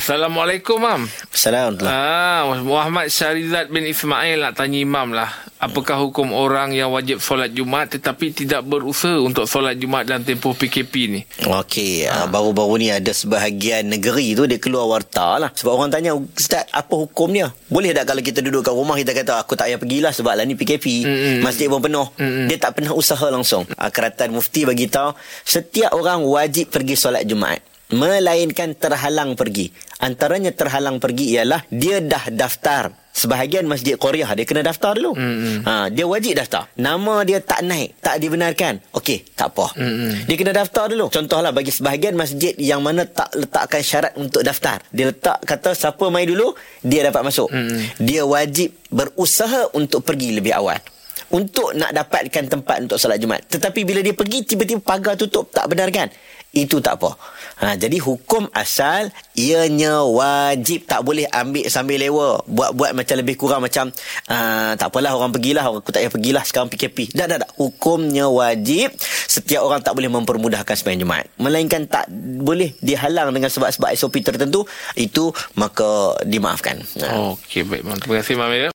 Assalamualaikum, Mam. Assalamualaikum. Ah, Muhammad Syarizat bin Ismail nak tanya Imam lah. Apakah hukum orang yang wajib solat Jumaat tetapi tidak berusaha untuk solat Jumaat dalam tempoh PKP ni? Okey, ha. baru-baru ni ada sebahagian negeri tu dia keluar warta lah. Sebab orang tanya, Ustaz, apa hukum dia? Boleh tak kalau kita duduk kat rumah kita kata aku tak payah pergilah sebab lah ni PKP. Mm-mm. Masjid pun penuh. Mm-mm. Dia tak pernah usaha langsung. Ah, keratan mufti bagi tahu setiap orang wajib pergi solat Jumaat melainkan terhalang pergi. Antaranya terhalang pergi ialah dia dah daftar. Sebahagian masjid Korea dia kena daftar dulu. Mm-hmm. Ha, dia wajib daftar. Nama dia tak naik, tak dibenarkan. Okey, tak apa. Mm-hmm. Dia kena daftar dulu. Contohlah bagi sebahagian masjid yang mana tak letakkan syarat untuk daftar. Dia letak kata siapa mai dulu, dia dapat masuk. Mm-hmm. Dia wajib berusaha untuk pergi lebih awal untuk nak dapatkan tempat untuk solat Jumaat. Tetapi bila dia pergi tiba-tiba pagar tutup tak benarkan itu tak apa. Ha, jadi hukum asal ianya wajib tak boleh ambil sambil lewa. Buat-buat macam lebih kurang macam uh, tak apalah orang pergilah aku tak payah pergilah sekarang PKP. Dah dah dah hukumnya wajib setiap orang tak boleh mempermudahkan sembahyang Jumaat. Melainkan tak boleh dihalang dengan sebab-sebab SOP tertentu itu maka dimaafkan. Ha. Okey baik. Terima kasih ya.